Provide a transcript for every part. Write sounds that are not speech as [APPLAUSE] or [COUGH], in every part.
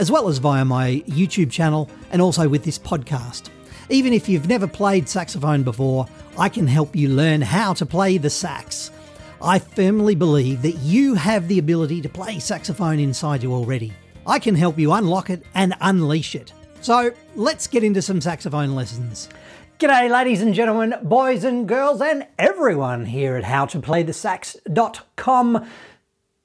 as well as via my YouTube channel and also with this podcast. Even if you've never played saxophone before, I can help you learn how to play the sax. I firmly believe that you have the ability to play saxophone inside you already. I can help you unlock it and unleash it. So let's get into some saxophone lessons. G'day, ladies and gentlemen, boys and girls, and everyone here at howtoplaythesax.com.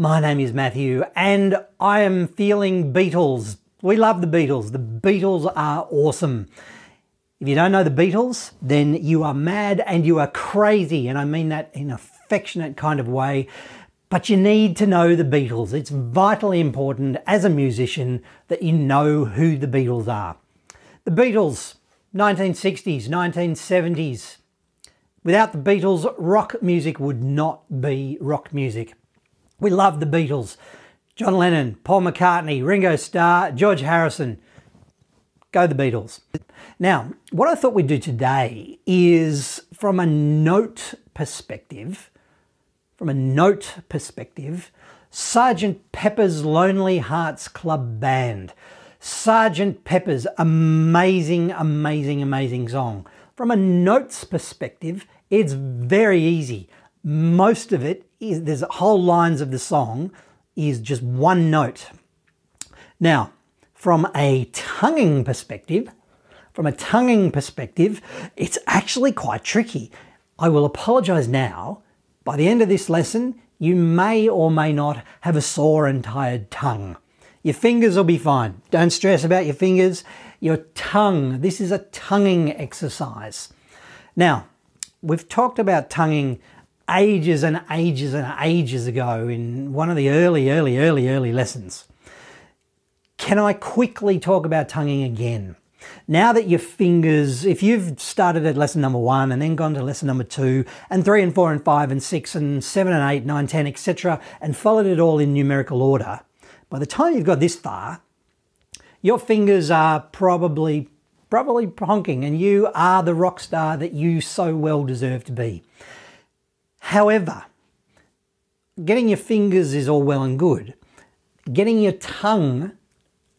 My name is Matthew, and I am feeling Beatles. We love the Beatles. The Beatles are awesome. If you don't know the Beatles, then you are mad and you are crazy, and I mean that in a affectionate kind of way. But you need to know the Beatles. It's vitally important as a musician that you know who the Beatles are. The Beatles, 1960s, 1970s. Without the Beatles, rock music would not be rock music. We love the Beatles. John Lennon, Paul McCartney, Ringo Starr, George Harrison. Go the Beatles. Now, what I thought we'd do today is from a note perspective, from a note perspective, Sergeant Pepper's Lonely Hearts Club Band. Sergeant Pepper's amazing, amazing, amazing song. From a notes perspective, it's very easy. Most of it is there's whole lines of the song is just one note. Now, from a tonguing perspective, from a tonguing perspective, it's actually quite tricky. I will apologize now by the end of this lesson, you may or may not have a sore and tired tongue. Your fingers will be fine. Don't stress about your fingers. Your tongue, this is a tonguing exercise. Now, we've talked about tonguing ages and ages and ages ago in one of the early, early, early, early lessons. Can I quickly talk about tonguing again? Now that your fingers, if you've started at lesson number one and then gone to lesson number two and three and four and five and six and seven and eight, nine, ten, etc., and followed it all in numerical order, by the time you've got this far, your fingers are probably probably honking and you are the rock star that you so well deserve to be. However, getting your fingers is all well and good. Getting your tongue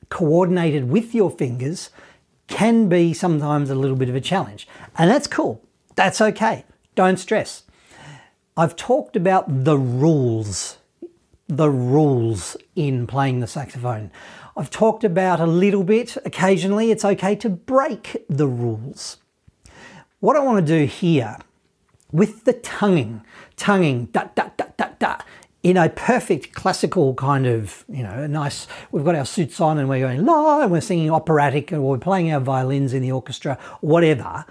coordinated with your fingers can be sometimes a little bit of a challenge. And that's cool. That's okay. Don't stress. I've talked about the rules, the rules in playing the saxophone. I've talked about a little bit, occasionally, it's okay to break the rules. What I want to do here with the tonguing, tonguing, da, da, da, da, da, in a perfect classical kind of, you know, a nice, we've got our suits on and we're going la, and we're singing operatic or we're playing our violins in the orchestra, whatever.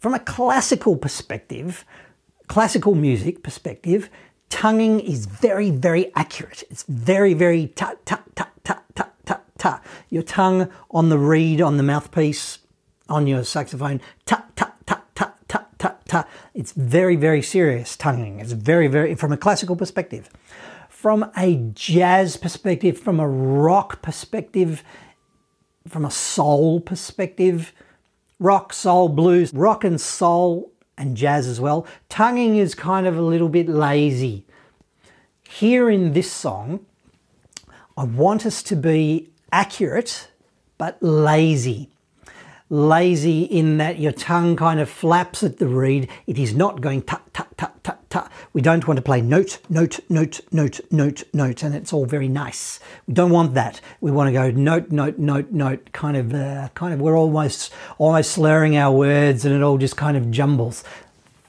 From a classical perspective, classical music perspective, tonguing is very, very accurate. It's very, very ta, ta, ta, ta, ta, ta, ta. Your tongue on the reed, on the mouthpiece, on your saxophone, ta, ta. It's very, very serious tonguing. It's very, very, from a classical perspective from a jazz perspective, from a rock perspective, from a soul perspective, rock, soul, blues, rock and soul, and jazz as well. Tonguing is kind of a little bit lazy. Here in this song, I want us to be accurate but lazy lazy in that your tongue kind of flaps at the reed. It is not going tut, tut, tut, tut, tut. We don't want to play note, note, note, note, note, note, and it's all very nice. We don't want that. We want to go note, note, note, note, kind of, uh, kind of, we're almost, almost slurring our words and it all just kind of jumbles.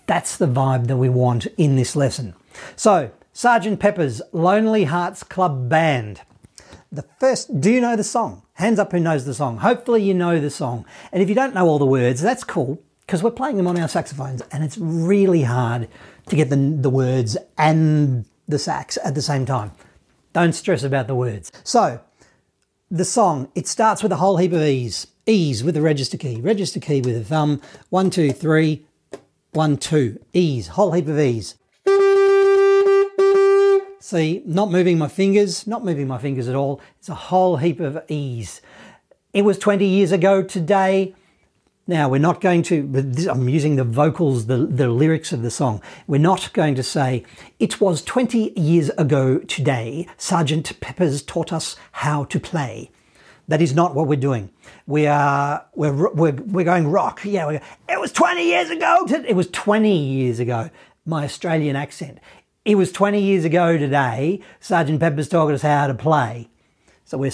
That's the vibe that we want in this lesson. So, Sergeant Pepper's Lonely Hearts Club Band. The first, do you know the song? Hands up who knows the song. Hopefully you know the song. And if you don't know all the words, that's cool because we're playing them on our saxophones and it's really hard to get the, the words and the sax at the same time. Don't stress about the words. So, the song, it starts with a whole heap of E's. E's with the register key, register key with a thumb. One, two, three, one, two. E's, whole heap of E's. See, not moving my fingers, not moving my fingers at all. It's a whole heap of E's. It was 20 years ago today. Now, we're not going to, I'm using the vocals, the, the lyrics of the song. We're not going to say, it was 20 years ago today, Sergeant Peppers taught us how to play. That is not what we're doing. We are, we're, we're, we're going rock. Yeah, it was 20 years ago. To, it was 20 years ago. My Australian accent. It was 20 years ago today, Sergeant Pepper's taught us how to play. So we're,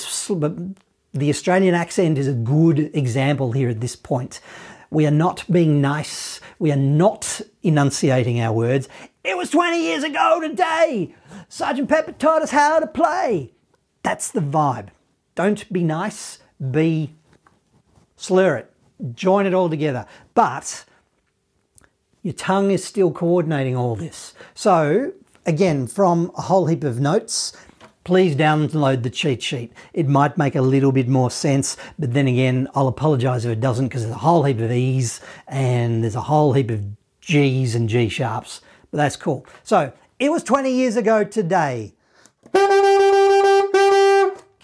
the Australian accent is a good example here at this point. We are not being nice. We are not enunciating our words. It was 20 years ago today. Sergeant Pepper taught us how to play. That's the vibe. Don't be nice, be slur it, join it all together. But your tongue is still coordinating all this. So Again, from a whole heap of notes, please download the cheat sheet. It might make a little bit more sense, but then again, I'll apologize if it doesn't because there's a whole heap of E's and there's a whole heap of G's and G sharps, but that's cool. So it was 20 years ago today. Can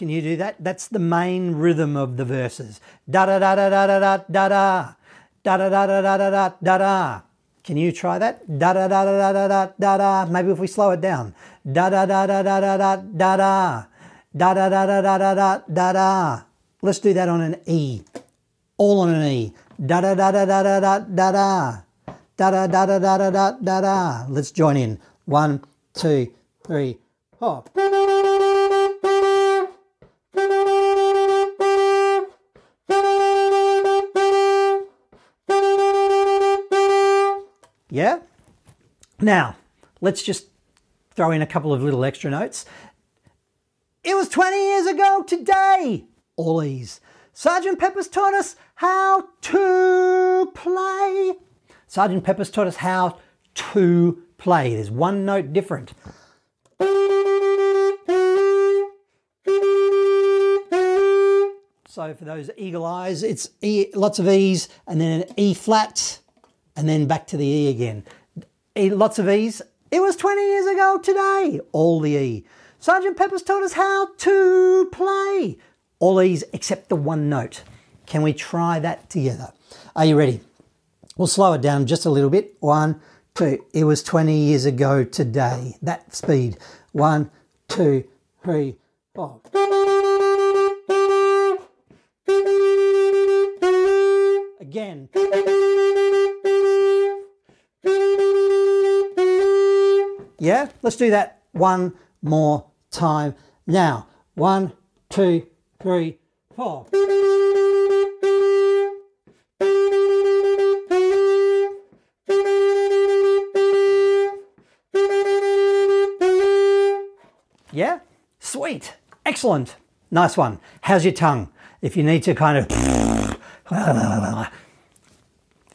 you do that? That's the main rhythm of the verses. Da da da da da da da da da da da da da da da da da. Can you try that? Da da da da da da da da. Maybe if we slow it down. Da da da da da da da da da. Da da da da da da da da da. Let's do that on an E. All on an E. Da da da da da da da da da. Da da da da da da da da da. Let's join in. One, two, three, four. Yeah? Now, let's just throw in a couple of little extra notes. It was 20 years ago today. All these. Sergeant Pepper's taught us how to play. Sergeant Pepper's taught us how to play. There's one note different. So for those eagle eyes, it's e, lots of E's and then an E flat and then back to the E again. Lots of E's. It was 20 years ago today. All the E. Sergeant Pepper's taught us how to play. All E's except the one note. Can we try that together? Are you ready? We'll slow it down just a little bit. One, two. It was 20 years ago today. That speed. One, two, three, four. Again. Yeah, let's do that one more time now. One, two, three, four. Yeah, sweet, excellent, nice one. How's your tongue? If you need to kind of, [LAUGHS] if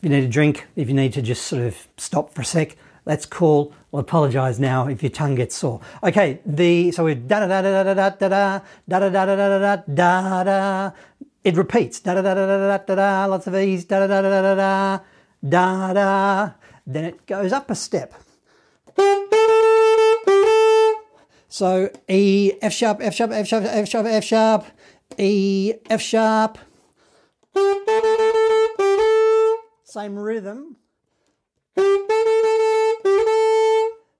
you need a drink, if you need to just sort of stop for a sec, that's cool. I'll apologize now if your tongue gets sore. Okay, the so we're da da da da da da da da da da da da da da da. It repeats da da da da da da da da. Lots of E's da da da da da da da da da. Then it goes up a step. So E, F sharp, F sharp, F sharp, F sharp, F sharp, E, F sharp. Same rhythm.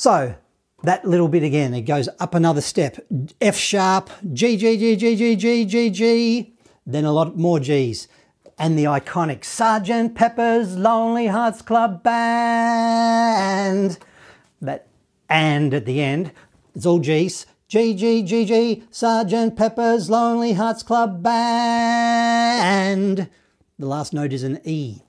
So that little bit again, it goes up another step. F sharp, G, G, G, G, G, G, G, G, then a lot more G's. And the iconic Sergeant Pepper's Lonely Hearts Club Band. That and at the end, it's all G's. GGGG, Sergeant Pepper's Lonely Hearts Club Band. The last note is an E.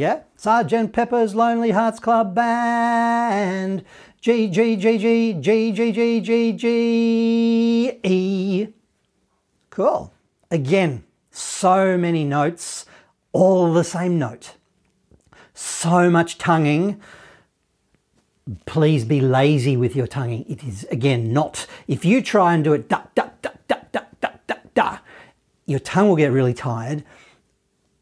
Yeah, Sergeant Pepper's Lonely Hearts Club Band. G G G G G G G G G E. Cool. Again, so many notes, all the same note. So much tonguing. Please be lazy with your tonguing. It is again not. If you try and do it da da da da da da da da, your tongue will get really tired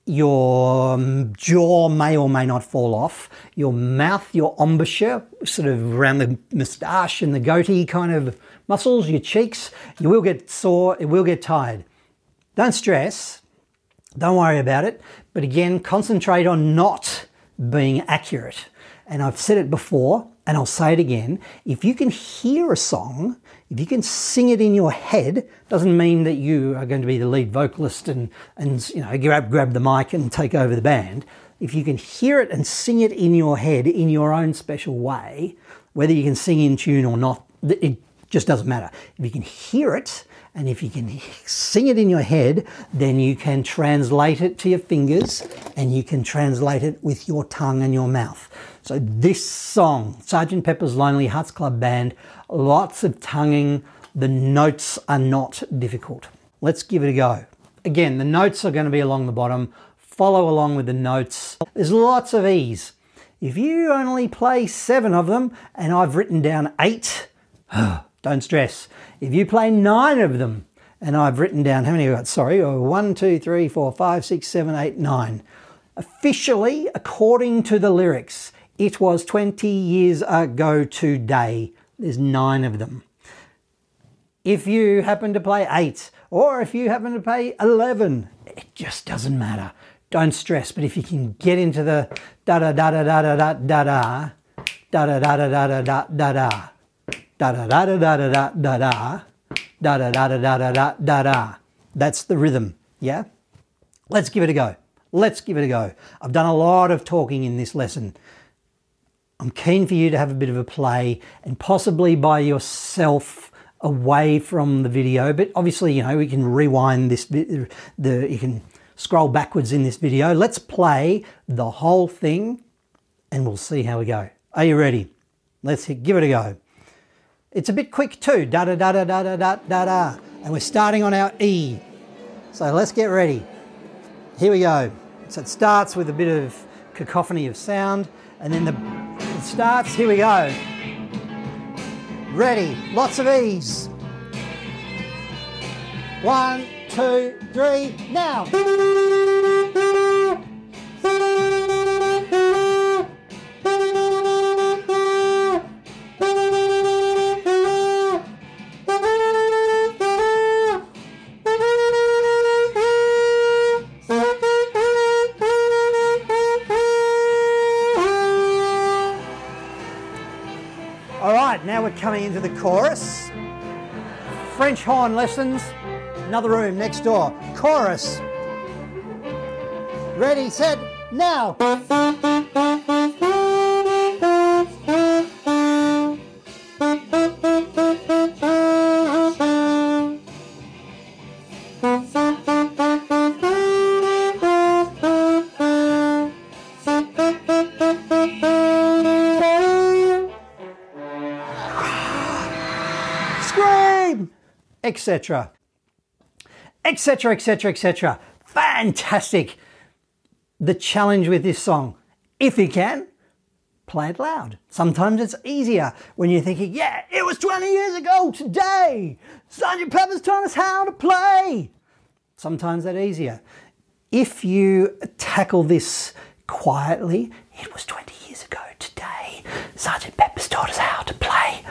your um, jaw may or may not fall off. Your mouth, your embouchure, sort of around the moustache and the goatee kind of muscles, your cheeks, you will get sore, it will get tired. Don't stress, don't worry about it, but again, concentrate on not being accurate. And I've said it before, and I'll say it again. If you can hear a song if you can sing it in your head, doesn't mean that you are going to be the lead vocalist and, and you know, grab, grab the mic and take over the band. If you can hear it and sing it in your head in your own special way, whether you can sing in tune or not, it just doesn't matter. If you can hear it and if you can sing it in your head, then you can translate it to your fingers and you can translate it with your tongue and your mouth. So this song, Sergeant Pepper's Lonely Hearts Club Band, lots of tonguing. The notes are not difficult. Let's give it a go. Again, the notes are going to be along the bottom. Follow along with the notes. There's lots of E's. If you only play seven of them and I've written down eight, don't stress. If you play nine of them and I've written down, how many have got? Sorry, oh, one, two, three, four, five, six, seven, eight, nine. Officially, according to the lyrics, it was 20 years ago today. There's nine of them. If you happen to play eight, or if you happen to play 11, it just doesn't matter. Don't stress, but if you can get into the da da da da da da da da da da da da da da da da da da da da da da da da da da da da da da da da da da that's the rhythm yeah let's give it a go let's give it a go i've done a lot of talking in this lesson I'm keen for you to have a bit of a play and possibly by yourself away from the video. But obviously, you know, we can rewind this bit, the, you can scroll backwards in this video. Let's play the whole thing and we'll see how we go. Are you ready? Let's give it a go. It's a bit quick too. Da da da da da da da da da. And we're starting on our E. So let's get ready. Here we go. So it starts with a bit of cacophony of sound and then the it starts. Here we go. Ready. Lots of E's. One, two, three, now. Into the chorus. French horn lessons, another room next door. Chorus. Ready, set, now. Etc. etc. etc. etc. Fantastic. The challenge with this song, if you can, play it loud. Sometimes it's easier when you're thinking, yeah, it was 20 years ago today. Sergeant Pepper's taught us how to play. Sometimes that's easier. If you tackle this quietly, it was 20 years ago today. Sergeant Pepper's taught us how to play.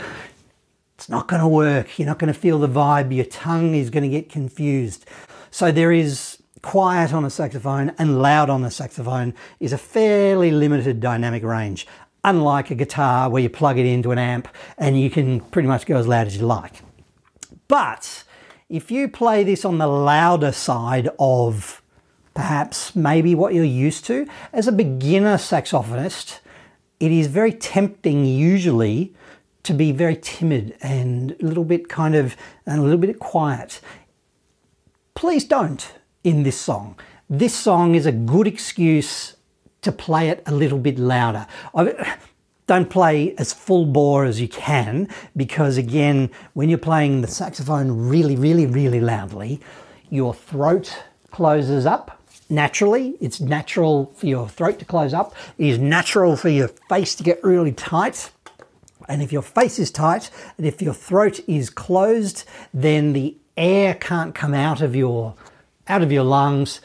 It's not going to work. You're not going to feel the vibe. Your tongue is going to get confused. So there is quiet on a saxophone and loud on a saxophone is a fairly limited dynamic range, unlike a guitar where you plug it into an amp and you can pretty much go as loud as you like. But if you play this on the louder side of perhaps maybe what you're used to. As a beginner saxophonist, it is very tempting usually to be very timid and a little bit kind of and a little bit quiet. Please don't in this song. This song is a good excuse to play it a little bit louder. I, [SIGHS] don't play as full bore as you can because again, when you're playing the saxophone really, really, really loudly, your throat closes up naturally. It's natural for your throat to close up. It is natural for your face to get really tight. And if your face is tight and if your throat is closed, then the air can't come out of your out of your lungs.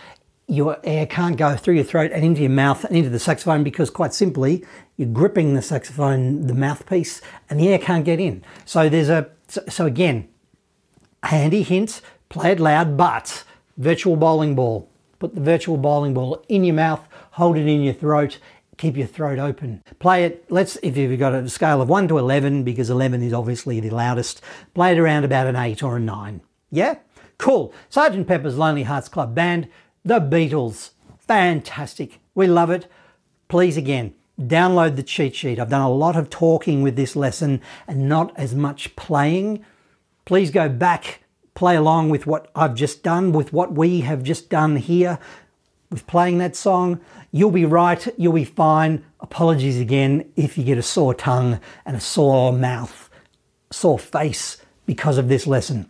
Your air can't go through your throat and into your mouth and into the saxophone because quite simply you're gripping the saxophone, the mouthpiece, and the air can't get in. So there's a so again, handy hints, play it loud, but virtual bowling ball. Put the virtual bowling ball in your mouth, hold it in your throat, keep your throat open. Play it, let's, if you've got a scale of 1 to 11, because 11 is obviously the loudest, play it around about an 8 or a 9. Yeah? Cool. Sergeant Pepper's Lonely Hearts Club Band, The Beatles. Fantastic. We love it. Please, again, download the cheat sheet. I've done a lot of talking with this lesson and not as much playing. Please go back, play along with what I've just done, with what we have just done here with playing that song. You'll be right, you'll be fine. Apologies again if you get a sore tongue and a sore mouth, sore face because of this lesson.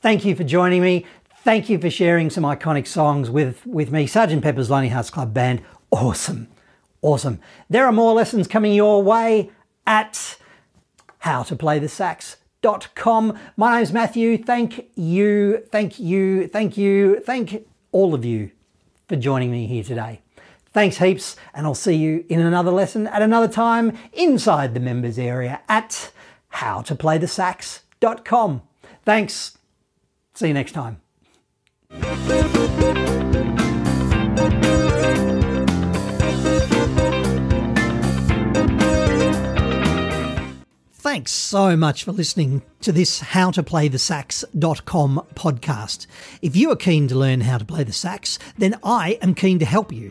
Thank you for joining me. Thank you for sharing some iconic songs with, with me. Sergeant Pepper's Lonely Hearts Club Band. Awesome. Awesome. There are more lessons coming your way at howtoplaythesax.com. My name's Matthew. Thank you, thank you, thank you, thank all of you for joining me here today. Thanks heaps, and I'll see you in another lesson at another time inside the members area at howtoplaythesax.com. Thanks. See you next time. Thanks so much for listening to this howtoplaythesax.com podcast. If you are keen to learn how to play the sax, then I am keen to help you.